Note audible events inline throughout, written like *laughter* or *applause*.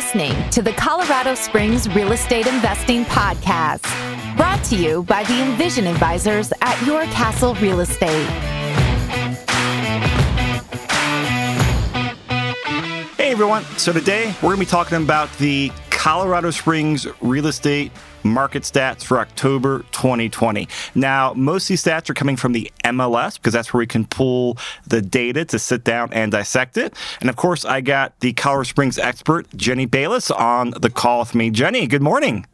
listening to the Colorado Springs Real Estate Investing Podcast, brought to you by the Envision Advisors at Your Castle Real Estate. Hey everyone. So today we're going to be talking about the Colorado Springs real estate market stats for October 2020. Now, most of these stats are coming from the MLS because that's where we can pull the data to sit down and dissect it. And of course, I got the Colorado Springs expert, Jenny Bayless, on the call with me. Jenny, good morning.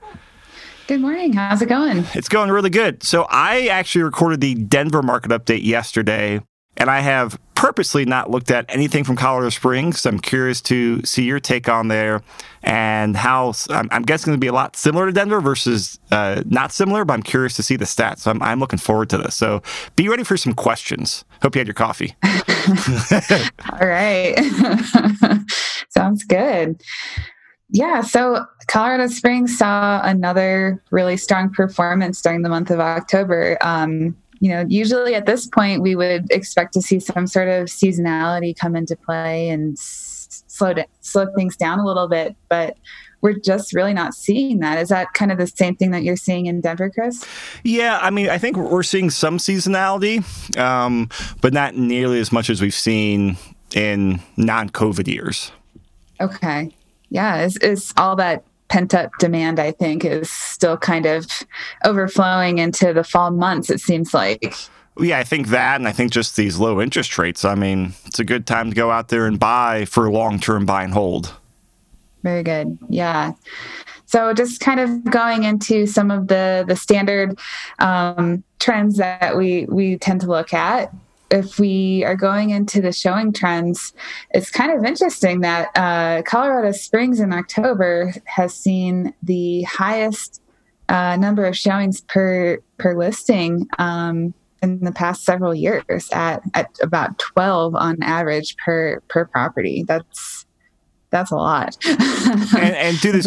Good morning. How's it going? It's going really good. So, I actually recorded the Denver market update yesterday, and I have purposely not looked at anything from Colorado Springs. I'm curious to see your take on there and how I'm, I'm guessing to be a lot similar to Denver versus uh, not similar, but I'm curious to see the stats. So I'm, I'm looking forward to this. So be ready for some questions. Hope you had your coffee. *laughs* *laughs* All right. *laughs* Sounds good. Yeah, so Colorado Springs saw another really strong performance during the month of October. Um, you know, usually at this point, we would expect to see some sort of seasonality come into play and slow to, slow things down a little bit, but we're just really not seeing that. Is that kind of the same thing that you're seeing in Denver, Chris? Yeah, I mean, I think we're seeing some seasonality, um, but not nearly as much as we've seen in non-COVID years. Okay. Yeah, it's, it's all that pent up demand, I think, is still kind of overflowing into the fall months, it seems like. Yeah, I think that, and I think just these low interest rates. I mean, it's a good time to go out there and buy for long term buy and hold. Very good. Yeah. So just kind of going into some of the the standard um, trends that we we tend to look at if we are going into the showing trends, it's kind of interesting that uh, Colorado Springs in October has seen the highest uh, number of showings per per listing um, in the past several years at, at about 12 on average per per property. That's that's a lot. and, and, do *laughs* this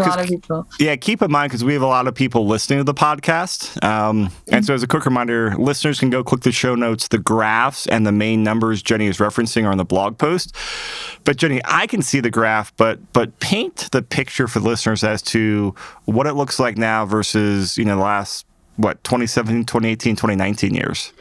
yeah, keep in mind because we have a lot of people listening to the podcast. Um, and so, as a quick reminder, listeners can go click the show notes. The graphs and the main numbers Jenny is referencing are on the blog post. But Jenny, I can see the graph, but but paint the picture for the listeners as to what it looks like now versus you know the last what 2017, 2018, 2019 years.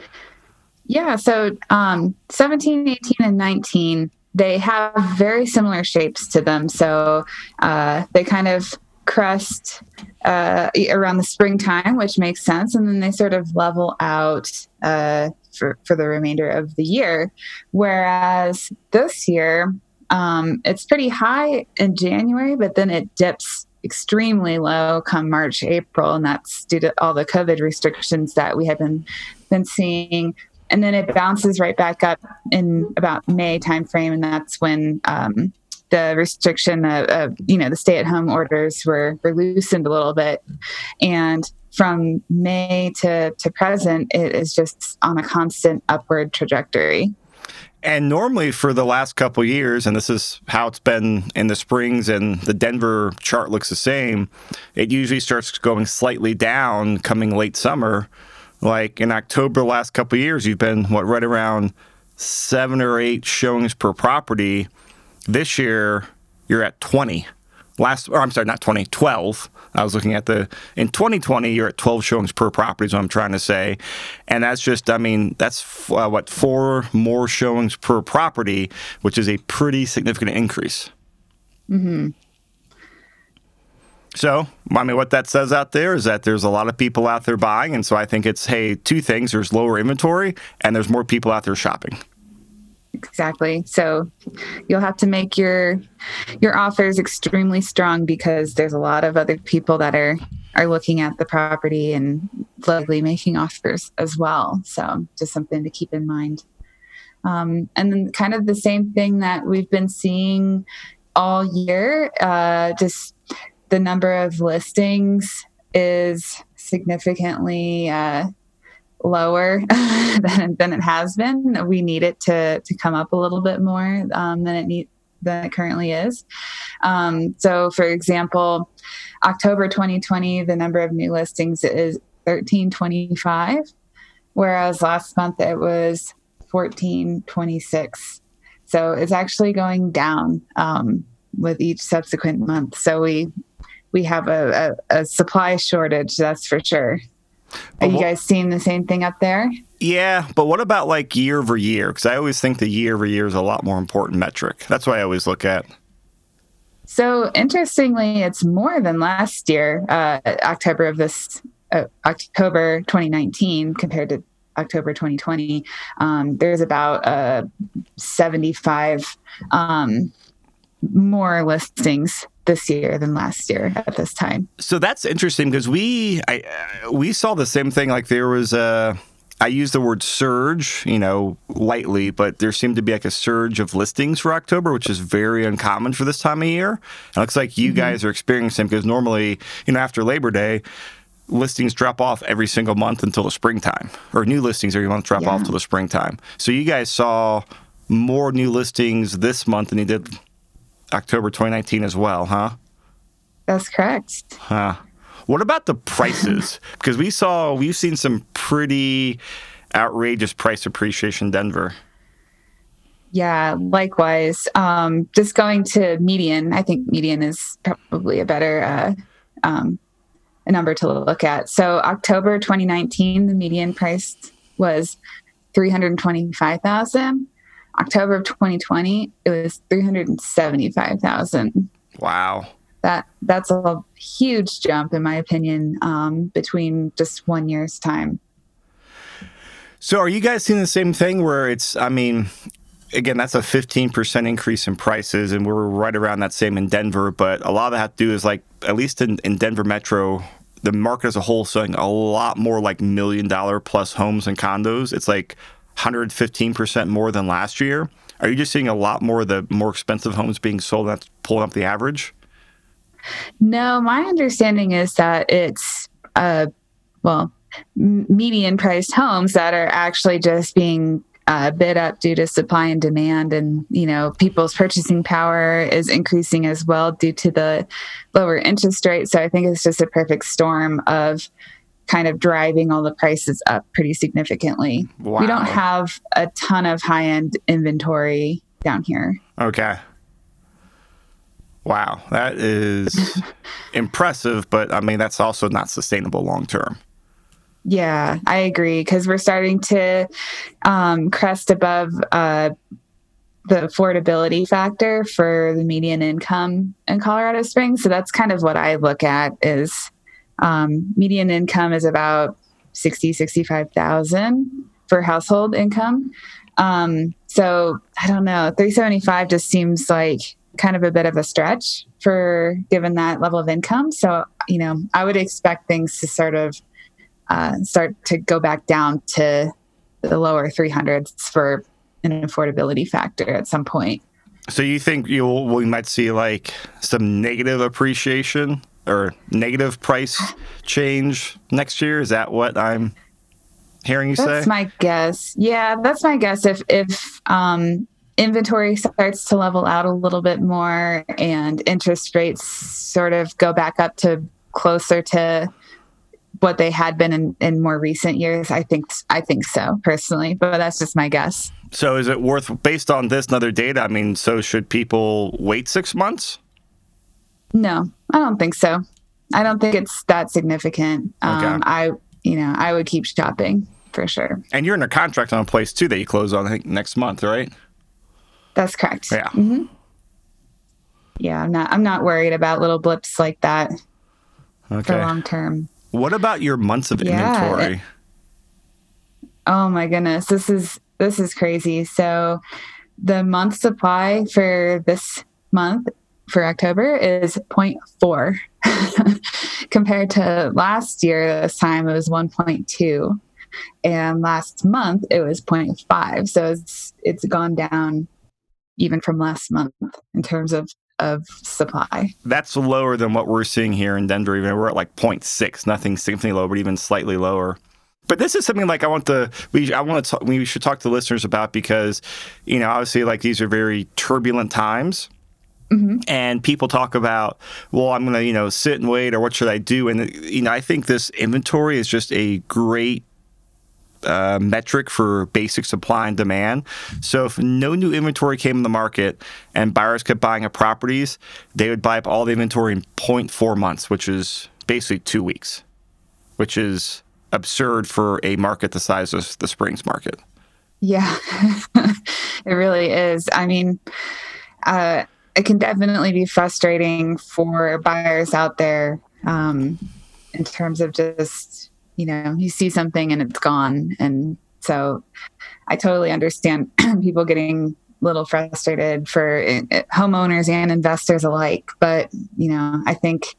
Yeah, so um, 17, 18, and 19 they have very similar shapes to them. So uh, they kind of crest uh, around the springtime, which makes sense, and then they sort of level out uh, for for the remainder of the year. Whereas this year, um, it's pretty high in January, but then it dips extremely low come March, April, and that's due to all the COVID restrictions that we have been been seeing and then it bounces right back up in about May timeframe, and that's when um, the restriction of, of, you know the stay-at-home orders were, were loosened a little bit, and from May to to present, it is just on a constant upward trajectory. And normally for the last couple years, and this is how it's been in the springs, and the Denver chart looks the same. It usually starts going slightly down coming late summer like in October, last couple years, you've been what right around seven or eight showings per property. This year, you're at 20. Last, or I'm sorry, not 20, 12. I was looking at the, in 2020, you're at 12 showings per property, is what I'm trying to say. And that's just, I mean, that's uh, what, four more showings per property, which is a pretty significant increase. Mm-hmm. So, I mean, what that says out there is that there's a lot of people out there buying. And so I think it's, hey, two things there's lower inventory and there's more people out there shopping. Exactly. So you'll have to make your your offers extremely strong because there's a lot of other people that are are looking at the property and likely making offers as well. So just something to keep in mind. Um, and then kind of the same thing that we've been seeing all year, uh, just the number of listings is significantly uh, lower *laughs* than, than it has been. We need it to to come up a little bit more um, than it need than it currently is. Um, so, for example, October 2020, the number of new listings is 1325, whereas last month it was 1426. So it's actually going down. Um, with each subsequent month. So we we have a, a, a supply shortage, that's for sure. Are you guys seeing the same thing up there? Yeah, but what about like year over year? Because I always think the year over year is a lot more important metric. That's what I always look at. So interestingly, it's more than last year, uh, October of this uh, October 2019 compared to October 2020. Um, there's about uh, 75 um, more listings this year than last year at this time. So that's interesting because we I, we saw the same thing. Like there was a. I use the word surge, you know, lightly, but there seemed to be like a surge of listings for October, which is very uncommon for this time of year. And it looks like you mm-hmm. guys are experiencing because normally, you know, after Labor Day, listings drop off every single month until the springtime, or new listings every month drop yeah. off till the springtime. So you guys saw more new listings this month than you did October 2019 as well, huh? That's correct. Huh. What about the prices? *laughs* because we saw, we've seen some pretty outrageous price appreciation in Denver. Yeah, likewise. Um, just going to median, I think median is probably a better uh, um, a number to look at. So October 2019, the median price was 325,000. October of 2020, it was 375,000. Wow. That that's a huge jump, in my opinion, um, between just one year's time. So, are you guys seeing the same thing where it's? I mean, again, that's a 15% increase in prices, and we're right around that same in Denver. But a lot of that has to do is like, at least in, in Denver Metro, the market as a whole selling a lot more like million dollar plus homes and condos. It's like 115% more than last year. Are you just seeing a lot more of the more expensive homes being sold that's pulling up the average? No, my understanding is that it's, uh, well, median priced homes that are actually just being uh, bid up due to supply and demand and you know people's purchasing power is increasing as well due to the lower interest rate so i think it's just a perfect storm of kind of driving all the prices up pretty significantly. Wow. We don't have a ton of high end inventory down here. Okay. Wow, that is *laughs* impressive, but I mean, that's also not sustainable long term. Yeah, I agree because we're starting to um, crest above uh, the affordability factor for the median income in Colorado Springs. So that's kind of what I look at is um, median income is about 60, 65,000 for household income. Um, so I don't know, 375 just seems like kind of a bit of a stretch for given that level of income. So, you know, I would expect things to sort of uh, start to go back down to the lower 300s for an affordability factor at some point. So you think you'll we might see like some negative appreciation or negative price change next year? Is that what I'm hearing you that's say? That's my guess. Yeah, that's my guess. If if um, inventory starts to level out a little bit more and interest rates sort of go back up to closer to what they had been in, in more recent years, I think I think so personally, but that's just my guess. So is it worth based on this and other data? I mean, so should people wait six months? No, I don't think so. I don't think it's that significant. Um, okay. I, you know, I would keep shopping for sure. And you're in a contract on a place too that you close on, I think, next month, right? That's correct. Yeah. Mm-hmm. Yeah, I'm not. I'm not worried about little blips like that okay. for long term. What about your months of yeah, inventory? It, oh my goodness, this is this is crazy. So, the month supply for this month for October is 0.4 *laughs* compared to last year this time it was 1.2 and last month it was 0.5 so it's it's gone down even from last month in terms of of supply. That's lower than what we're seeing here in Denver. Even we're at like 0.6, nothing significantly low, but even slightly lower. But this is something like I want to we I want to talk, we should talk to listeners about because you know obviously like these are very turbulent times Mm-hmm. And people talk about, well, I'm going to, you know, sit and wait, or what should I do? And, you know, I think this inventory is just a great uh, metric for basic supply and demand. So if no new inventory came in the market and buyers kept buying up properties, they would buy up all the inventory in 0.4 months, which is basically two weeks, which is absurd for a market the size of the Springs market. Yeah, *laughs* it really is. I mean, uh, it can definitely be frustrating for buyers out there um, in terms of just, you know, you see something and it's gone. And so I totally understand *clears throat* people getting a little frustrated for uh, homeowners and investors alike. But, you know, I think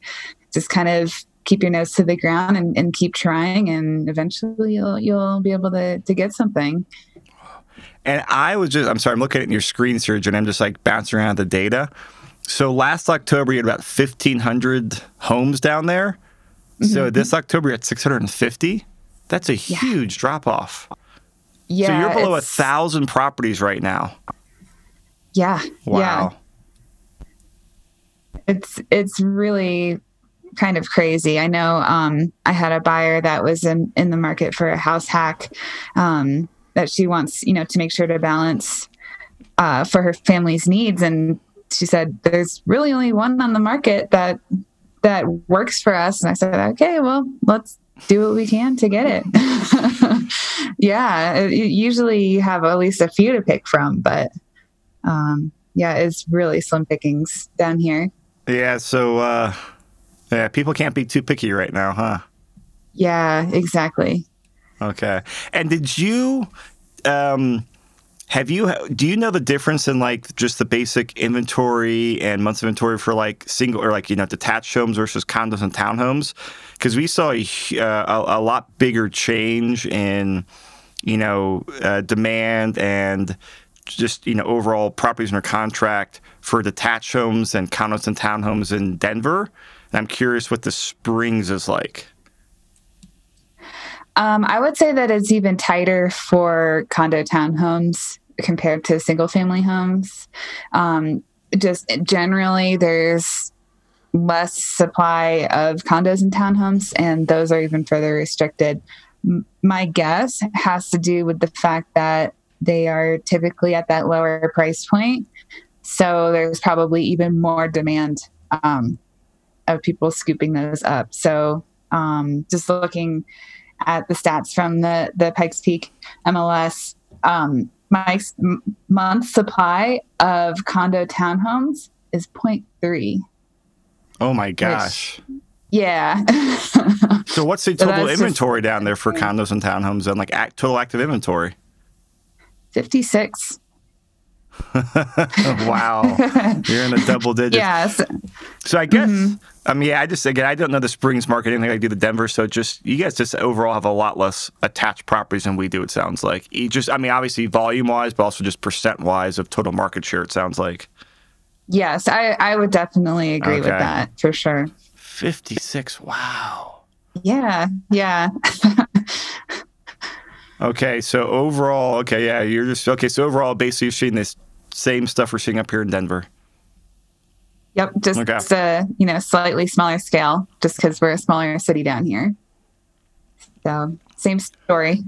just kind of keep your nose to the ground and, and keep trying and eventually you'll you'll be able to to get something. And I was just, I'm sorry, I'm looking at your screen, Serge, and I'm just like bouncing around the data. So last October, you had about 1,500 homes down there. Mm-hmm. So this October, you're at 650. That's a yeah. huge drop off. Yeah. So you're below a thousand properties right now. Yeah. Wow. Yeah. It's it's really kind of crazy. I know um, I had a buyer that was in, in the market for a house hack um, that she wants, you know, to make sure to balance uh, for her family's needs. And she said, "There's really only one on the market that that works for us." And I said, "Okay, well, let's do what we can to get it." *laughs* yeah, usually you have at least a few to pick from, but um, yeah, it's really slim pickings down here. Yeah, so uh, yeah, people can't be too picky right now, huh? Yeah, exactly. Okay. And did you um have you do you know the difference in like just the basic inventory and months of inventory for like single or like you know detached homes versus condos and townhomes? Because we saw a, uh, a, a lot bigger change in you know uh, demand and just you know overall properties under contract for detached homes and condos and townhomes in Denver. And I'm curious what the Springs is like. Um, I would say that it's even tighter for condo townhomes compared to single family homes. Um, just generally, there's less supply of condos and townhomes, and those are even further restricted. My guess has to do with the fact that they are typically at that lower price point. So there's probably even more demand um, of people scooping those up. So um, just looking at the stats from the the Pikes Peak MLS, um, my month supply of condo townhomes is 0.3. Oh my gosh. Which, yeah. *laughs* so what's the total so inventory down there for condos and townhomes and like act, total active inventory? 56. *laughs* wow. You're in the double digits. Yes. So I guess mm-hmm. I mean, yeah, I just again, I don't know the Springs market anything like do the Denver, so just you guys just overall have a lot less attached properties than we do. It sounds like you just, I mean, obviously volume wise, but also just percent wise of total market share. It sounds like. Yes, I I would definitely agree okay. with that for sure. Fifty six. Wow. Yeah. Yeah. *laughs* okay, so overall, okay, yeah, you're just okay. So overall, basically, you're seeing this same stuff we're seeing up here in Denver. Yep, just okay. a you know slightly smaller scale, just because we're a smaller city down here. So same story.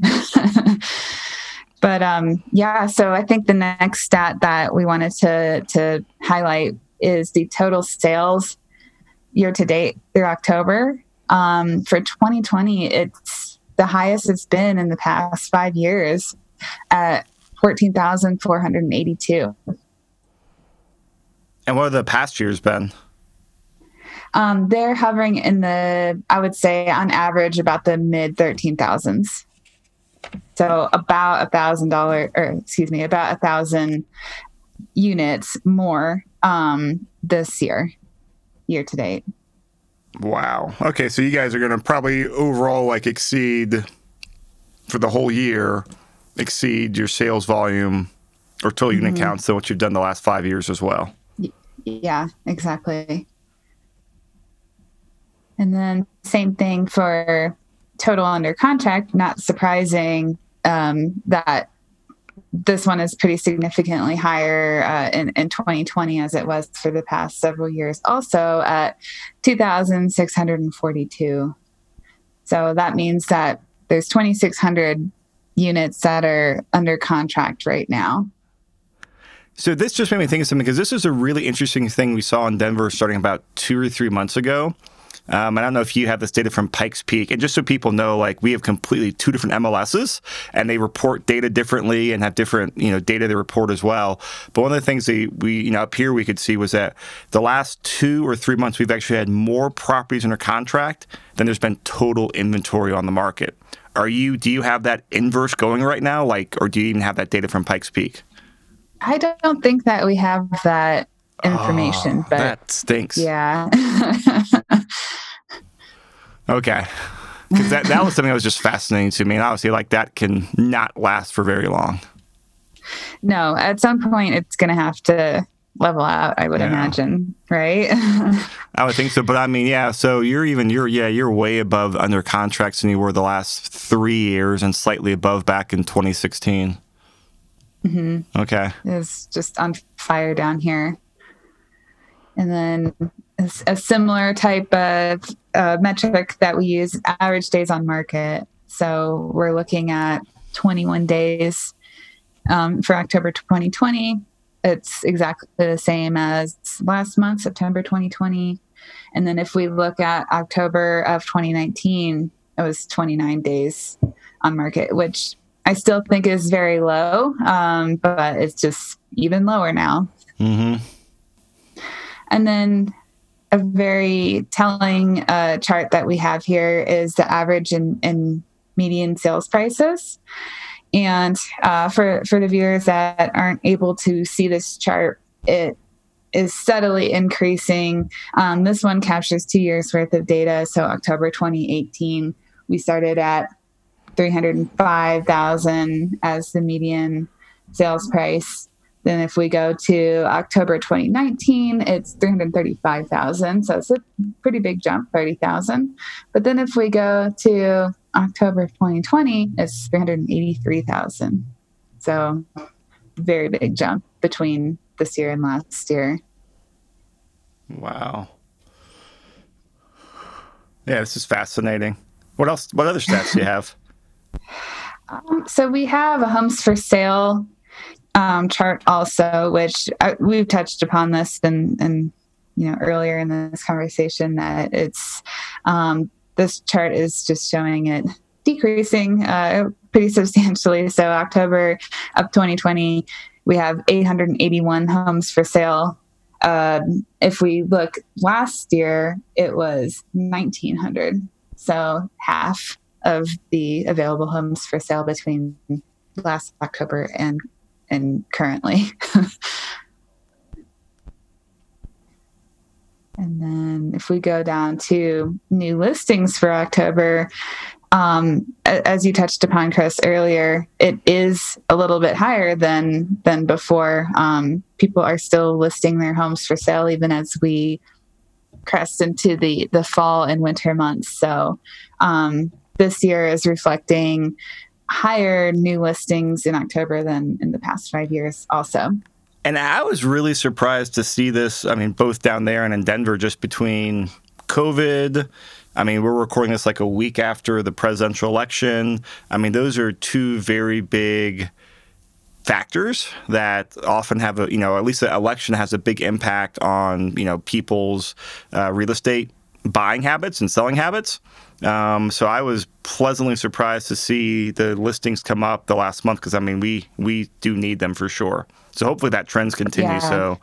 *laughs* but um, yeah, so I think the next stat that we wanted to to highlight is the total sales year to date through October. Um, for 2020, it's the highest it's been in the past five years at 14,482. And what have the past years been? Um, they're hovering in the, I would say, on average, about the mid thirteen thousands. So about a thousand dollar, or excuse me, about a thousand units more um, this year, year to date. Wow. Okay, so you guys are going to probably overall like exceed for the whole year, exceed your sales volume or total unit mm-hmm. counts than what you've done the last five years as well. Yeah, exactly. And then same thing for total under contract. Not surprising um, that this one is pretty significantly higher uh, in, in 2020 as it was for the past several years, also at 2,642. So that means that there's 2,600 units that are under contract right now. So this just made me think of something because this is a really interesting thing we saw in Denver starting about two or three months ago. Um, I don't know if you have this data from Pikes Peak, and just so people know, like we have completely two different MLSs, and they report data differently and have different, you know, data they report as well. But one of the things that we, you know, up here we could see was that the last two or three months we've actually had more properties under contract than there's been total inventory on the market. Are you? Do you have that inverse going right now, like, or do you even have that data from Pikes Peak? I don't think that we have that information, Oh, but that stinks. yeah. *laughs* Okay. Because that, that was something that was just fascinating to me. And obviously, like, that can not last for very long. no, at some point it's going to have to level out, I would Yeah. imagine, right? *laughs* I would think so. But I mean, yeah, so you're even, you're, yeah, you're way above under contracts than you were the last three years and slightly above back in 2016. Mm-hmm. Okay. it's just on fire down here. And then a similar type of uh, metric that we use average days on market. So we're looking at 21 days um, for October 2020. It's exactly the same as last month, September 2020. And then if we look at October of 2019, it was 29 days on market, which I still think is very low, um, but it's just even lower now. Mm-hmm. And then a very telling uh, chart that we have here is the average and, median sales prices. And uh, for for the viewers that aren't able to see this chart, it is steadily increasing. Um, this one captures two years worth of data. So October 2018, we started at 305,000 as the median sales price. Then if we go to October 2019, it's 335,000. So it's a pretty big jump, 30,000. But then if we go to October 2020, it's 383,000. So very big jump between this year and last year. Wow. Yeah, this is fascinating. What else? What other stats do you have? *laughs* Um, so we have a homes for sale um, chart also, which uh, we've touched upon this and and you know earlier in this conversation that it's um, this chart is just showing it decreasing uh, pretty substantially. So October of 2020, we have 881 homes for sale. Um, if we look last year, it was 1900. So half of the available homes for sale between last October and and currently. *laughs* and then if we go down to new listings for October, um, as you touched upon, Chris earlier, it is a little bit higher than than before. Um, people are still listing their homes for sale even as we crest into the the fall and winter months. So um, this year is reflecting higher new listings in October than in the past five years. Also, And I was really surprised to see this. I mean, both down there and in Denver, just between COVID. I mean, we're recording this like a week after the presidential election. I mean, those are two very big factors that often have a, you know, at least the election has a big impact on, you know, people's uh, real estate buying habits and selling habits. Um, so I was pleasantly surprised to see the listings come up the last month because I mean we we do need them for sure. So hopefully that trends continue. Yeah. So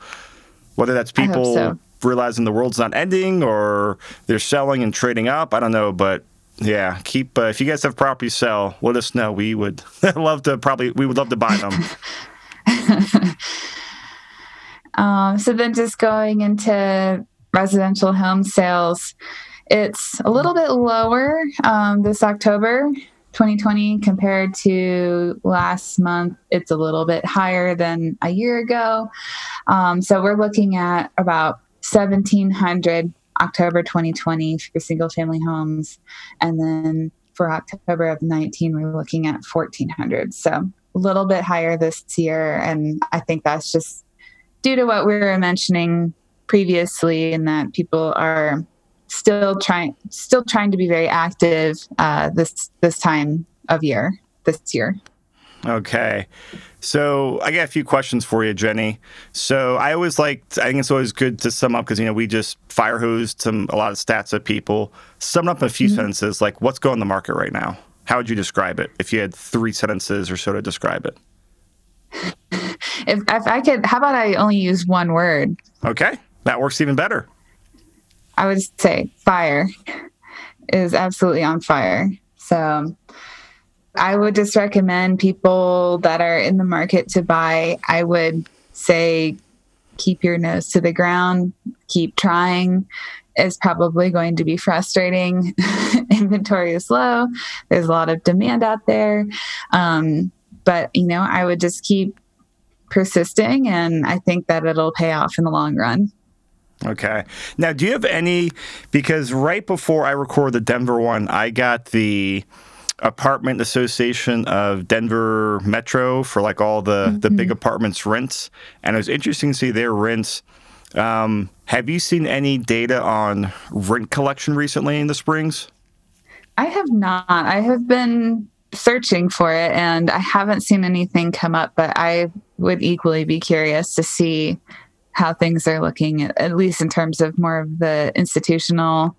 whether that's people so. realizing the world's not ending or they're selling and trading up, I don't know, but yeah, keep uh, if you guys have properties sell, let us know. We would *laughs* love to probably we would love to buy them. *laughs* Um, so then just going into residential home sales, it's a little bit lower um, this October 2020 compared to last month. It's a little bit higher than a year ago. Um, so we're looking at about 1,700 October 2020 for single family homes. And then for October of 19, we're looking at 1,400. So a little bit higher this year. And I think that's just due to what we were mentioning previously, in that people are still trying still trying to be very active uh, this this time of year. this year. Okay. So I got a few questions for you, Jenny. So I always like, I think it's always good to sum up because, you know, we just fire hosed some, a lot of stats at people. Sum up a few mm-hmm. sentences, like what's going on the market right now? How would you describe it if you had three sentences or so to describe it? *laughs* if, if I could, how about I only use one word? Okay. That works even better. I would say fire is absolutely on fire. So I would just recommend people that are in the market to buy. I would say keep your nose to the ground, keep trying. Is probably going to be frustrating. *laughs* Inventory is low. There's a lot of demand out there. Um, but, you know, I would just keep persisting and I think that it'll pay off in the long run. Okay. Now, do you have any? Because right before I record the Denver one, I got the apartment association of Denver Metro for like all the mm-hmm. the big mm-hmm. apartments rents, and it was interesting to see their rents. Um, have you seen any data on rent collection recently in the Springs? I have not. I have been searching for it and I haven't seen anything come up, but I would equally be curious to see how things are looking, at, least in terms of more of the institutional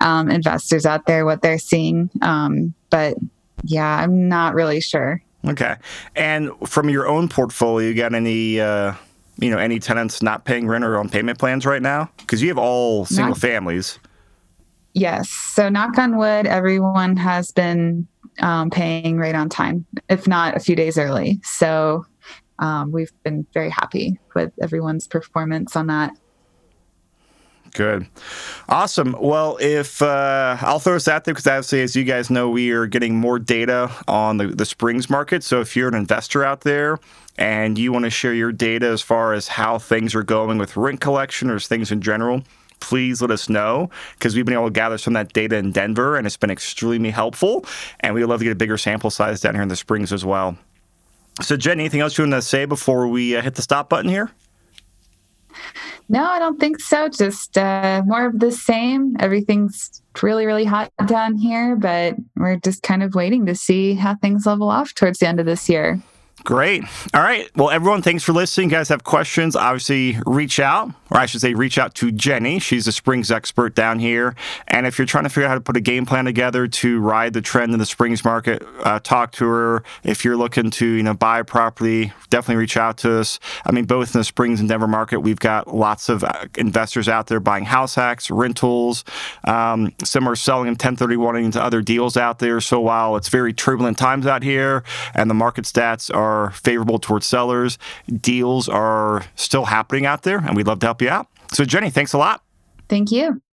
um, investors out there, what they're seeing. Um, but yeah, I'm not really sure. Okay. And from your own portfolio, you got any, uh, you know, any tenants not paying rent or on payment plans right now? Because you have all single not, families. Yes. So knock on wood, everyone has been um, paying right on time, if not a few days early. So um, we've been very happy with everyone's performance on that. Good. Awesome. Well, if uh, I'll throw this out there because obviously, as you guys know, we are getting more data on the, the Springs market. So if you're an investor out there and you want to share your data as far as how things are going with rent collection or things in general, please let us know because we've been able to gather some of that data in Denver and it's been extremely helpful. And we'd love to get a bigger sample size down here in the Springs as well. So, Jen, anything else you want to say before we uh, hit the stop button here? No, I don't think so. Just uh, more of the same. Everything's really, really hot down here, but we're just kind of waiting to see how things level off towards the end of this year. Great. All right. Well, everyone, thanks for listening. You guys have questions, obviously reach out, or I should say, reach out to Jenny. She's a Springs expert down here. And if you're trying to figure out how to put a game plan together to ride the trend in the Springs market, uh, talk to her. If you're looking to, you know, buy property, definitely reach out to us. I mean, both in the Springs and Denver market, we've got lots of uh, investors out there buying house hacks, rentals. Um, some are selling in 1031 into other deals out there. So while it's very turbulent times out here and the market stats are are favorable towards sellers. Deals are still happening out there, and we'd love to help you out. So, Jenny, thanks a lot. Thank you.